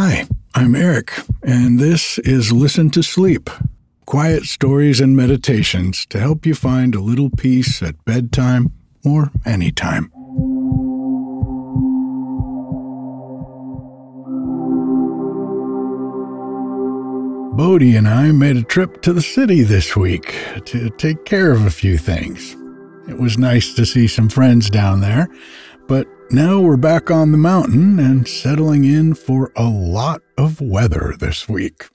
Hi, I'm Eric, and this is Listen to Sleep quiet stories and meditations to help you find a little peace at bedtime or anytime. Bodie and I made a trip to the city this week to take care of a few things. It was nice to see some friends down there, but now we're back on the mountain and settling in for a lot of weather this week.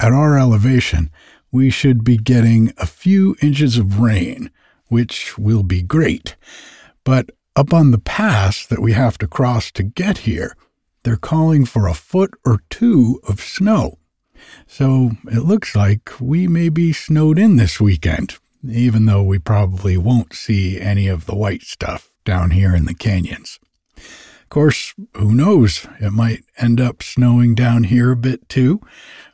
At our elevation, we should be getting a few inches of rain, which will be great. But up on the pass that we have to cross to get here, they're calling for a foot or two of snow. So it looks like we may be snowed in this weekend, even though we probably won't see any of the white stuff down here in the canyons. Of course, who knows? It might end up snowing down here a bit too,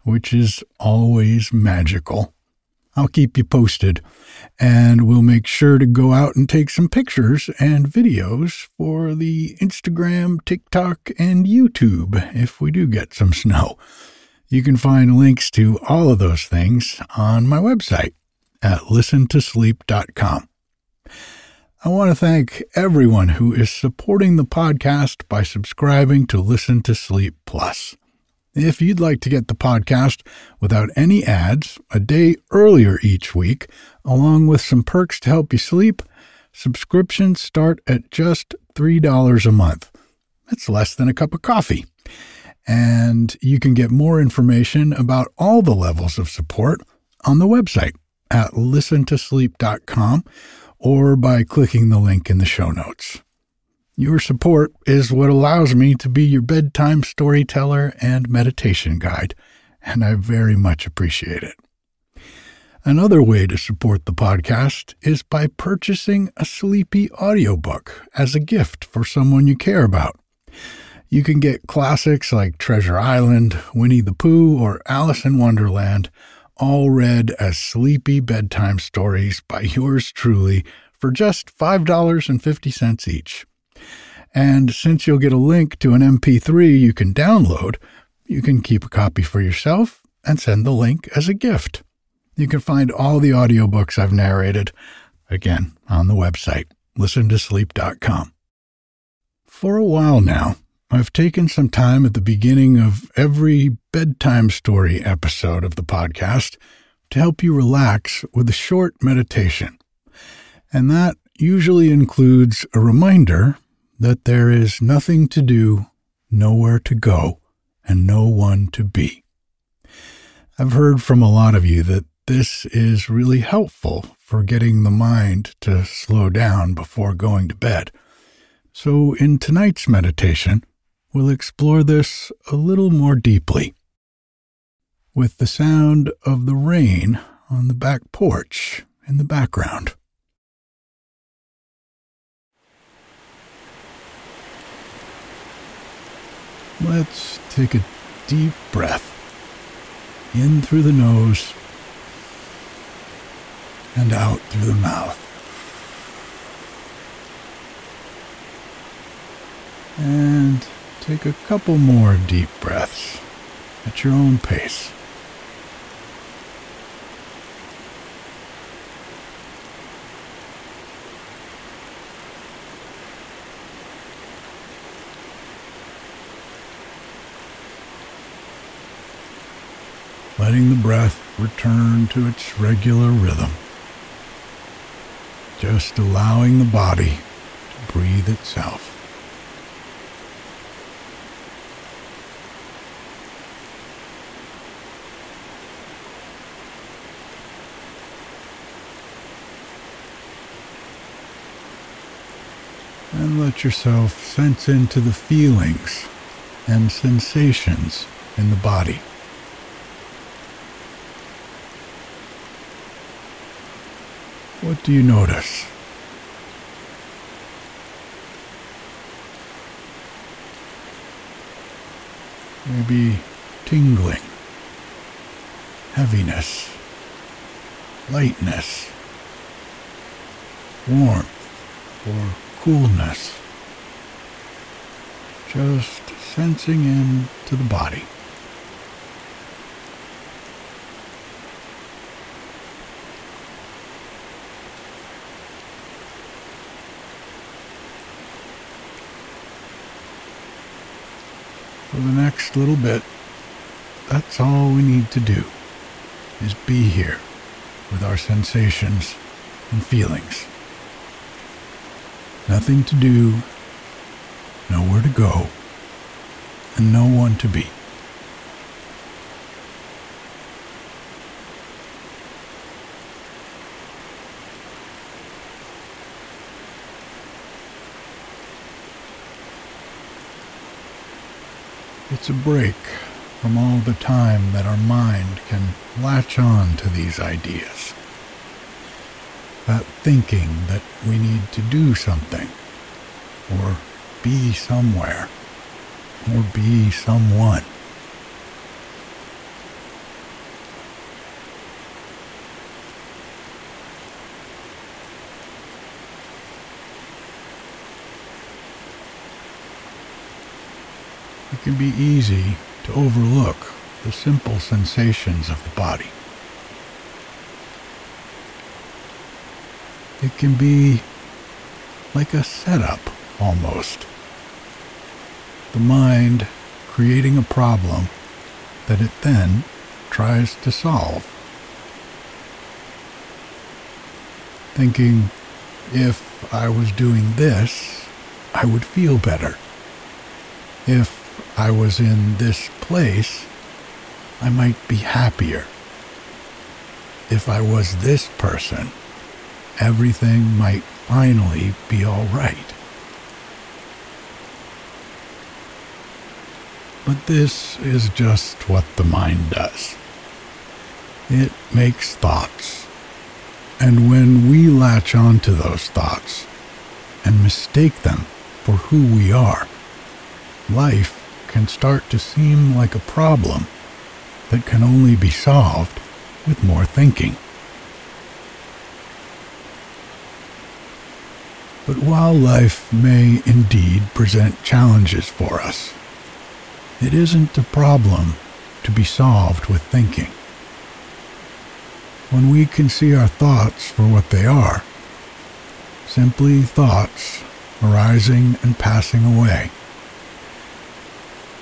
which is always magical. I'll keep you posted, and we'll make sure to go out and take some pictures and videos for the Instagram, TikTok, and YouTube if we do get some snow. You can find links to all of those things on my website at listentosleep.com. I want to thank everyone who is supporting the podcast by subscribing to Listen to Sleep Plus. If you'd like to get the podcast without any ads a day earlier each week, along with some perks to help you sleep, subscriptions start at just $3 a month. That's less than a cup of coffee. And you can get more information about all the levels of support on the website at listentosleep.com or by clicking the link in the show notes. Your support is what allows me to be your bedtime storyteller and meditation guide, and I very much appreciate it. Another way to support the podcast is by purchasing a sleepy audiobook as a gift for someone you care about. You can get classics like Treasure Island, Winnie the Pooh, or Alice in Wonderland, all read as sleepy bedtime stories by yours truly for just $5.50 each. And since you'll get a link to an MP3 you can download, you can keep a copy for yourself and send the link as a gift. You can find all the audiobooks I've narrated, again, on the website, listentosleep.com. For a while now, I've taken some time at the beginning of every bedtime story episode of the podcast to help you relax with a short meditation. And that usually includes a reminder that there is nothing to do, nowhere to go, and no one to be. I've heard from a lot of you that this is really helpful for getting the mind to slow down before going to bed. So, in tonight's meditation, we'll explore this a little more deeply. With the sound of the rain on the back porch in the background. Let's take a deep breath in through the nose and out through the mouth. And take a couple more deep breaths at your own pace. letting the breath return to its regular rhythm. Just allowing the body to breathe itself. And let yourself sense into the feelings and sensations in the body. What do you notice? Maybe tingling, heaviness, lightness, warmth or coolness. just sensing in to the body. For the next little bit, that's all we need to do is be here with our sensations and feelings. Nothing to do, nowhere to go, and no one to be. It's a break from all the time that our mind can latch on to these ideas. That thinking that we need to do something, or be somewhere, or be someone. It can be easy to overlook the simple sensations of the body. It can be like a setup almost. The mind creating a problem that it then tries to solve. Thinking, if I was doing this, I would feel better. If I was in this place, I might be happier. If I was this person, everything might finally be all right. But this is just what the mind does. It makes thoughts. And when we latch onto those thoughts and mistake them for who we are, life can start to seem like a problem that can only be solved with more thinking. But while life may indeed present challenges for us, it isn't a problem to be solved with thinking. When we can see our thoughts for what they are, simply thoughts arising and passing away,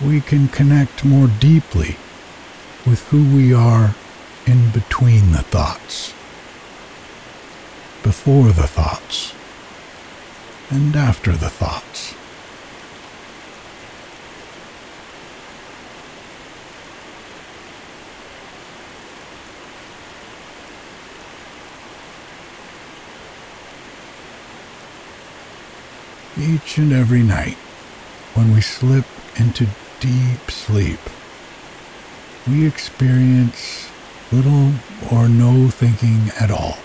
we can connect more deeply with who we are in between the thoughts, before the thoughts, and after the thoughts. Each and every night, when we slip into deep sleep, we experience little or no thinking at all.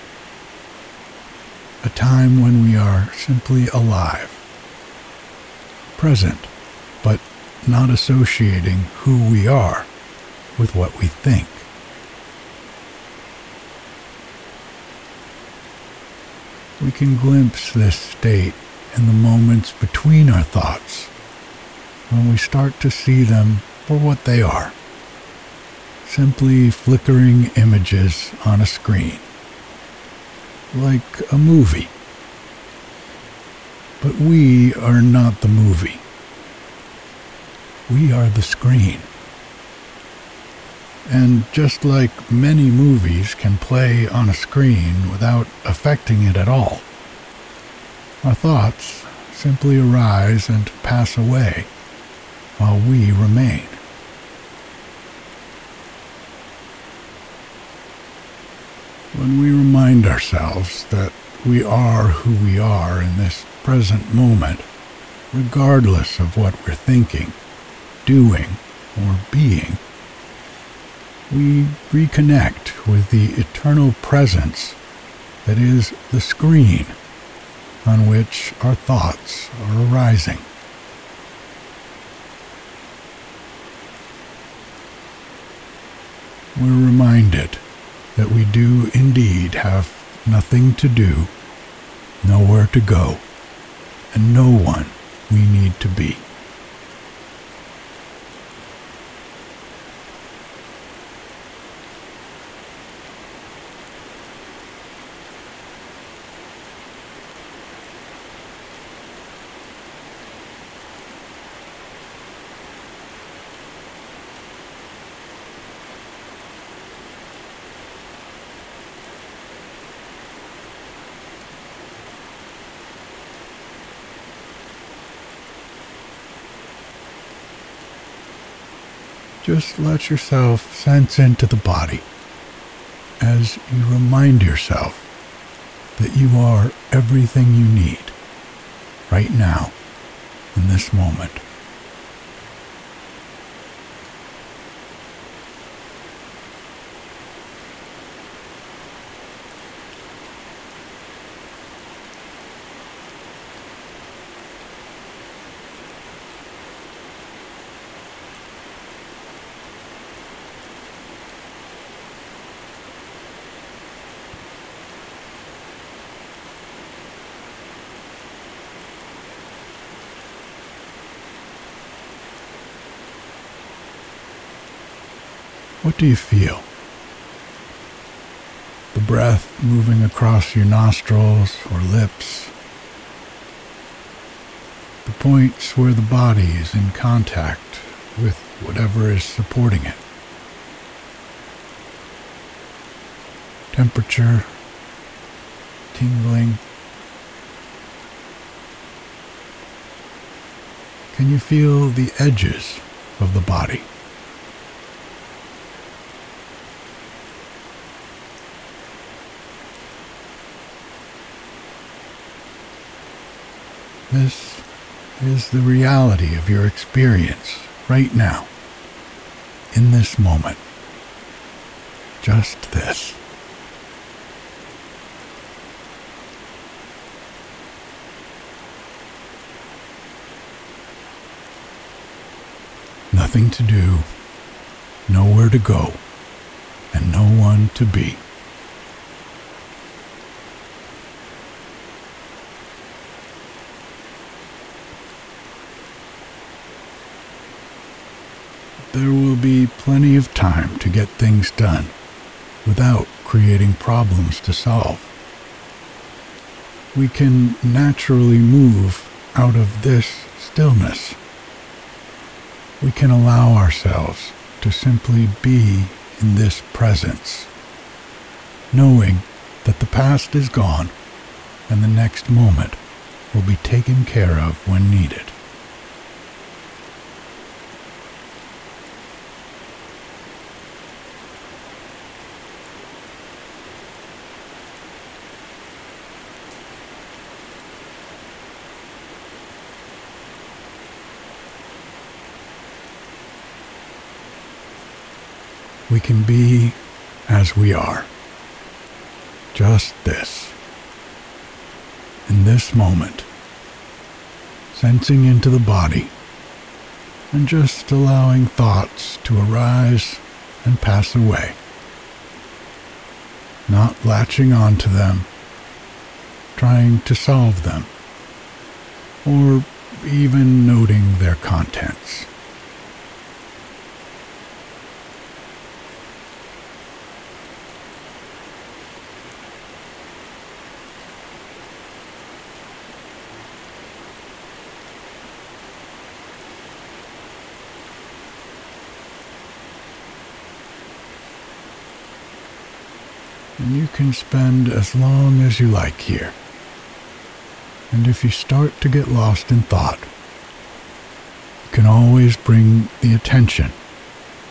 A time when we are simply alive, present, but not associating who we are with what we think. We can glimpse this state in the moments between our thoughts when we start to see them for what they are simply flickering images on a screen, like a movie. But we are not the movie. We are the screen. And just like many movies can play on a screen without affecting it at all, our thoughts simply arise and pass away while we remain. When we remind ourselves that we are who we are in this present moment, regardless of what we're thinking, doing, or being, we reconnect with the eternal presence that is the screen on which our thoughts are arising. we're reminded that we do indeed have nothing to do, nowhere to go, and no one we need to be. Just let yourself sense into the body as you remind yourself that you are everything you need right now in this moment. Do you feel? The breath moving across your nostrils or lips. The points where the body is in contact with whatever is supporting it. Temperature, tingling. Can you feel the edges of the body? This is the reality of your experience right now, in this moment. Just this. Nothing to do, nowhere to go, and no one to be. There will be plenty of time to get things done without creating problems to solve. We can naturally move out of this stillness. We can allow ourselves to simply be in this presence, knowing that the past is gone and the next moment will be taken care of when needed. Can be as we are. Just this. In this moment. Sensing into the body and just allowing thoughts to arise and pass away. Not latching onto them, trying to solve them, or even noting their contents. And you can spend as long as you like here. And if you start to get lost in thought, you can always bring the attention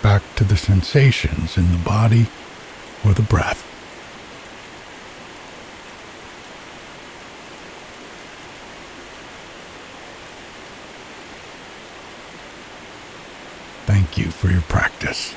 back to the sensations in the body or the breath. Thank you for your practice.